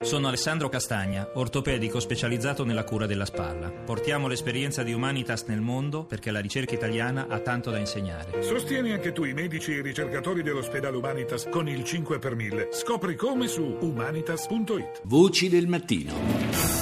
Sono Alessandro Castagna, ortopedico specializzato nella cura della spalla. Portiamo l'esperienza di Humanitas nel mondo perché la ricerca italiana ha tanto da insegnare. Sostieni anche tu i medici e i ricercatori dell'ospedale Humanitas con il 5 per 1000. Scopri come su humanitas.it. Voci del mattino.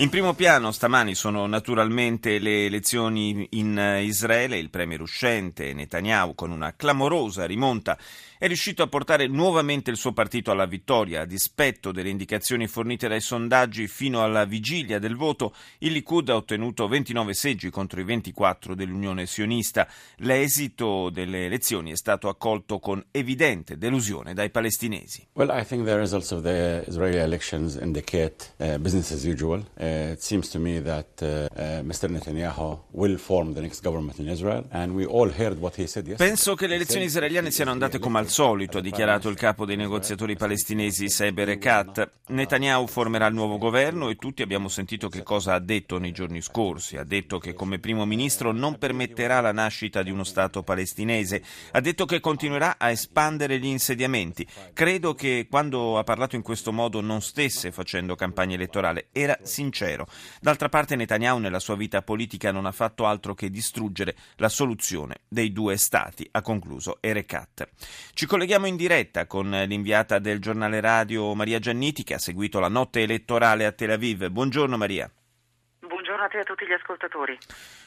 In primo piano stamani sono naturalmente le elezioni in Israele. Il premier uscente Netanyahu, con una clamorosa rimonta, è riuscito a portare nuovamente il suo partito alla vittoria. A dispetto delle indicazioni fornite dai sondaggi fino alla vigilia del voto, il Likud ha ottenuto 29 seggi contro i 24 dell'Unione sionista. L'esito delle elezioni è stato accolto con evidente delusione dai palestinesi. Well, I think the results of the Israeli elections indicate uh, business as usual. Uh, it seems to me that uh, uh Mr. Netanyahu will form the next government in Israel and we all heard what he said yesterday. Penso che le elezioni israeliane siano andate come al solito, ha dichiarato il capo dei negoziatori palestinesi Seber Ekat. Netanyahu formerà il nuovo governo e tutti abbiamo sentito che cosa ha detto nei giorni scorsi. Ha detto che come primo ministro non permetterà la nascita di uno Stato palestinese. Ha detto che continuerà a espandere gli insediamenti. Credo che quando ha parlato in questo modo non stesse facendo campagna elettorale, era sincero. D'altra parte Netanyahu nella sua vita politica non ha fatto altro che distruggere la soluzione dei due Stati, ha concluso Erekat. Ci colleghiamo in diretta con l'inviata del giornale radio Maria Gianniti che ha seguito la notte elettorale a Tel Aviv. Buongiorno Maria. Buongiorno a te e a tutti gli ascoltatori.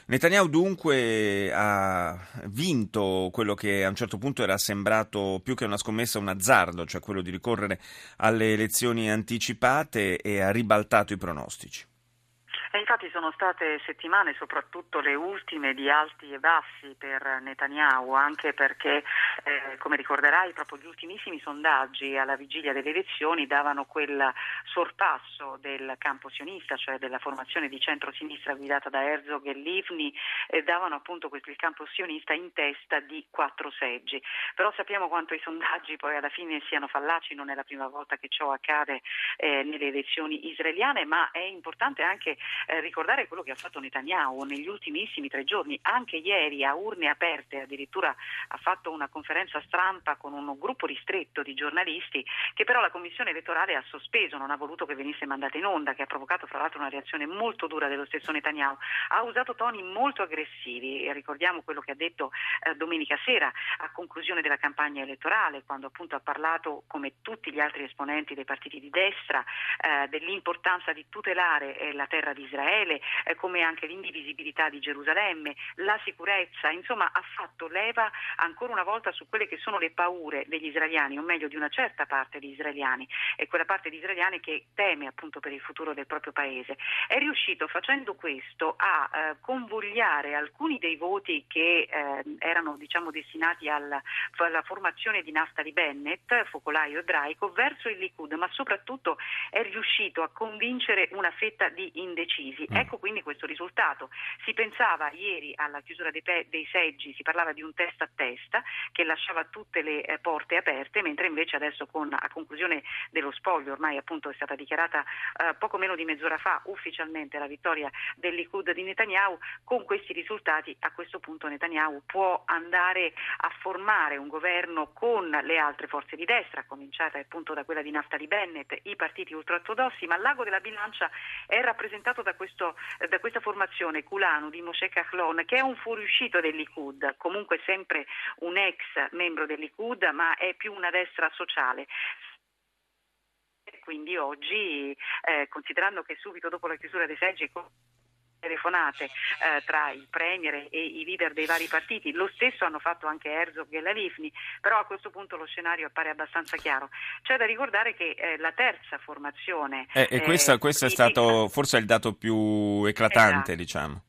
Netanyahu dunque ha vinto quello che a un certo punto era sembrato più che una scommessa un azzardo, cioè quello di ricorrere alle elezioni anticipate e ha ribaltato i pronostici. E infatti sono state settimane, soprattutto le ultime, di alti e bassi per Netanyahu, anche perché, eh, come ricorderai, proprio gli ultimissimi sondaggi alla vigilia delle elezioni davano quel sorpasso del campo sionista, cioè della formazione di centro-sinistra guidata da Herzog e Livni, e davano appunto il campo sionista in testa di quattro seggi. Però sappiamo quanto i sondaggi poi alla fine siano fallaci, non è la prima volta che ciò accade eh, nelle elezioni israeliane, ma è importante anche eh, ricordare quello che ha fatto Netanyahu negli ultimissimi tre giorni, anche ieri a urne aperte, addirittura ha fatto una conferenza stampa con un gruppo ristretto di giornalisti che però la Commissione elettorale ha sospeso, non ha voluto che venisse mandata in onda, che ha provocato fra l'altro una reazione molto dura dello stesso Netanyahu. Ha usato toni molto aggressivi, ricordiamo quello che ha detto eh, domenica sera a conclusione della campagna elettorale, quando appunto ha parlato come tutti gli altri esponenti dei partiti di destra eh, dell'importanza di tutelare eh, la terra di Israele, eh, come anche l'indivisibilità di Gerusalemme, la sicurezza, insomma ha fatto leva ancora una volta su quelle che sono le paure degli israeliani, o meglio di una certa parte di israeliani, e quella parte di israeliani che teme appunto per il futuro del proprio paese. È riuscito facendo questo a eh, convogliare alcuni dei voti che eh, erano diciamo destinati al, alla formazione di Naftali Bennett, focolaio ebraico, verso il Likud, ma soprattutto è riuscito a convincere una fetta di indecisi decisi. Ecco quindi questo risultato. Si pensava ieri alla chiusura dei, pe- dei, seggi, si parlava di un testa a testa che lasciava tutte le eh, porte aperte, mentre invece adesso con, a conclusione dello spoglio, ormai appunto è stata dichiarata eh, poco meno di mezz'ora fa ufficialmente la vittoria del Likud di Netanyahu, con questi risultati a questo punto Netanyahu può andare a formare un governo con le altre forze di destra, a cominciare appunto da quella di Naftali Bennett, i partiti ultraortodossi, ma l'ago della bilancia è rappresentato da da, questo, da questa formazione Culano di Moshe Kahlon, che è un fuoriuscito del Likud, comunque sempre un ex membro del Likud, ma è più una destra sociale. Quindi oggi, eh, considerando che subito dopo la chiusura dei seggi telefonate eh, tra il Premier e i leader dei vari partiti. Lo stesso hanno fatto anche Herzog e la Lifni, però a questo punto lo scenario appare abbastanza chiaro. C'è da ricordare che eh, la terza formazione... Eh, e questo, questo è stato forse il dato più eclatante, esatto. diciamo.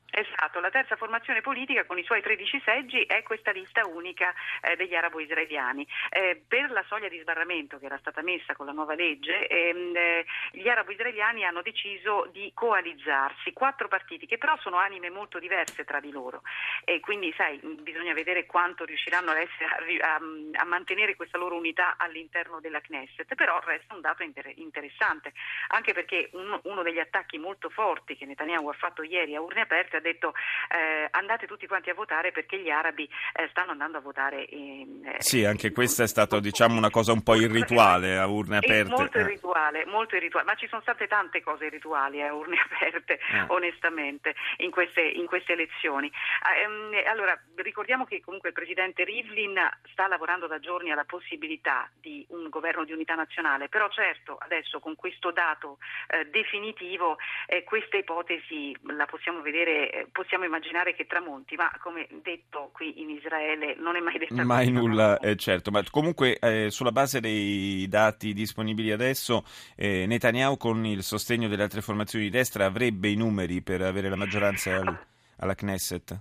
Esatto, la terza formazione politica con i suoi 13 seggi è questa lista unica eh, degli arabo-israeliani. Eh, per la soglia di sbarramento che era stata messa con la nuova legge, ehm, eh, gli arabo-israeliani hanno deciso di coalizzarsi, quattro partiti che però sono anime molto diverse tra di loro. E quindi sai, bisogna vedere quanto riusciranno a, essere, a, a mantenere questa loro unità all'interno della Knesset, però resta un dato inter- interessante, anche perché un, uno degli attacchi molto forti che Netanyahu ha fatto ieri a urne aperte detto eh, andate tutti quanti a votare perché gli arabi eh, stanno andando a votare. In, eh, sì, anche questa è stata diciamo una cosa un po' irrituale a urne aperte. Molto irrituale, molto irrituale, ma ci sono state tante cose irrituali a urne aperte, onestamente, in queste, in queste elezioni. Ehm, allora, ricordiamo che comunque il presidente Rivlin sta lavorando da giorni alla possibilità di un governo di unità nazionale, però certo adesso con questo dato eh, definitivo eh, questa ipotesi la possiamo vedere, eh, possiamo immaginare che tramonti, ma come detto qui in Israele non è mai detto mai nulla, eh, certo, ma comunque eh, sulla base dei dati disponibili adesso eh, Netanyahu con il sostegno delle altre formazioni di destra avrebbe i numeri per avere la maggioranza alla Knesset?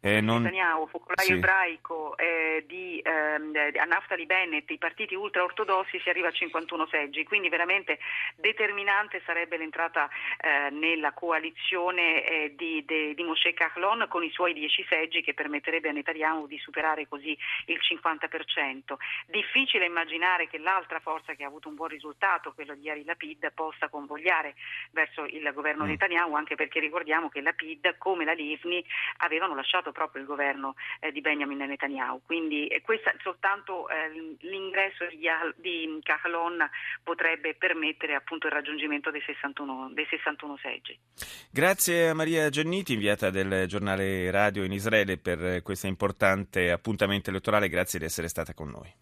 Eh, non... Netanyahu, focolaio sì. ebraico eh, di eh, Naftali Bennett, i partiti ultraortodossi si arriva a 51 seggi, quindi veramente determinante sarebbe l'entrata eh, nella coalizione eh, di, de, di Moshe Kahlon con i suoi 10 seggi che permetterebbe a Netanyahu di superare così il 50%. Difficile immaginare che l'altra forza che ha avuto un buon risultato, quello di Ari Lapid, possa convogliare verso il governo mm. Netanyahu, anche perché ricordiamo che Lapid come la Livni avevano lasciato bloccato proprio il governo eh, di Benjamin Netanyahu. Quindi eh, questa, soltanto eh, l'ingresso di, di Kahlon potrebbe permettere appunto il raggiungimento dei 61, dei 61 seggi. Grazie a Maria Gianniti, inviata del giornale radio in Israele per questo importante appuntamento elettorale. Grazie di essere stata con noi.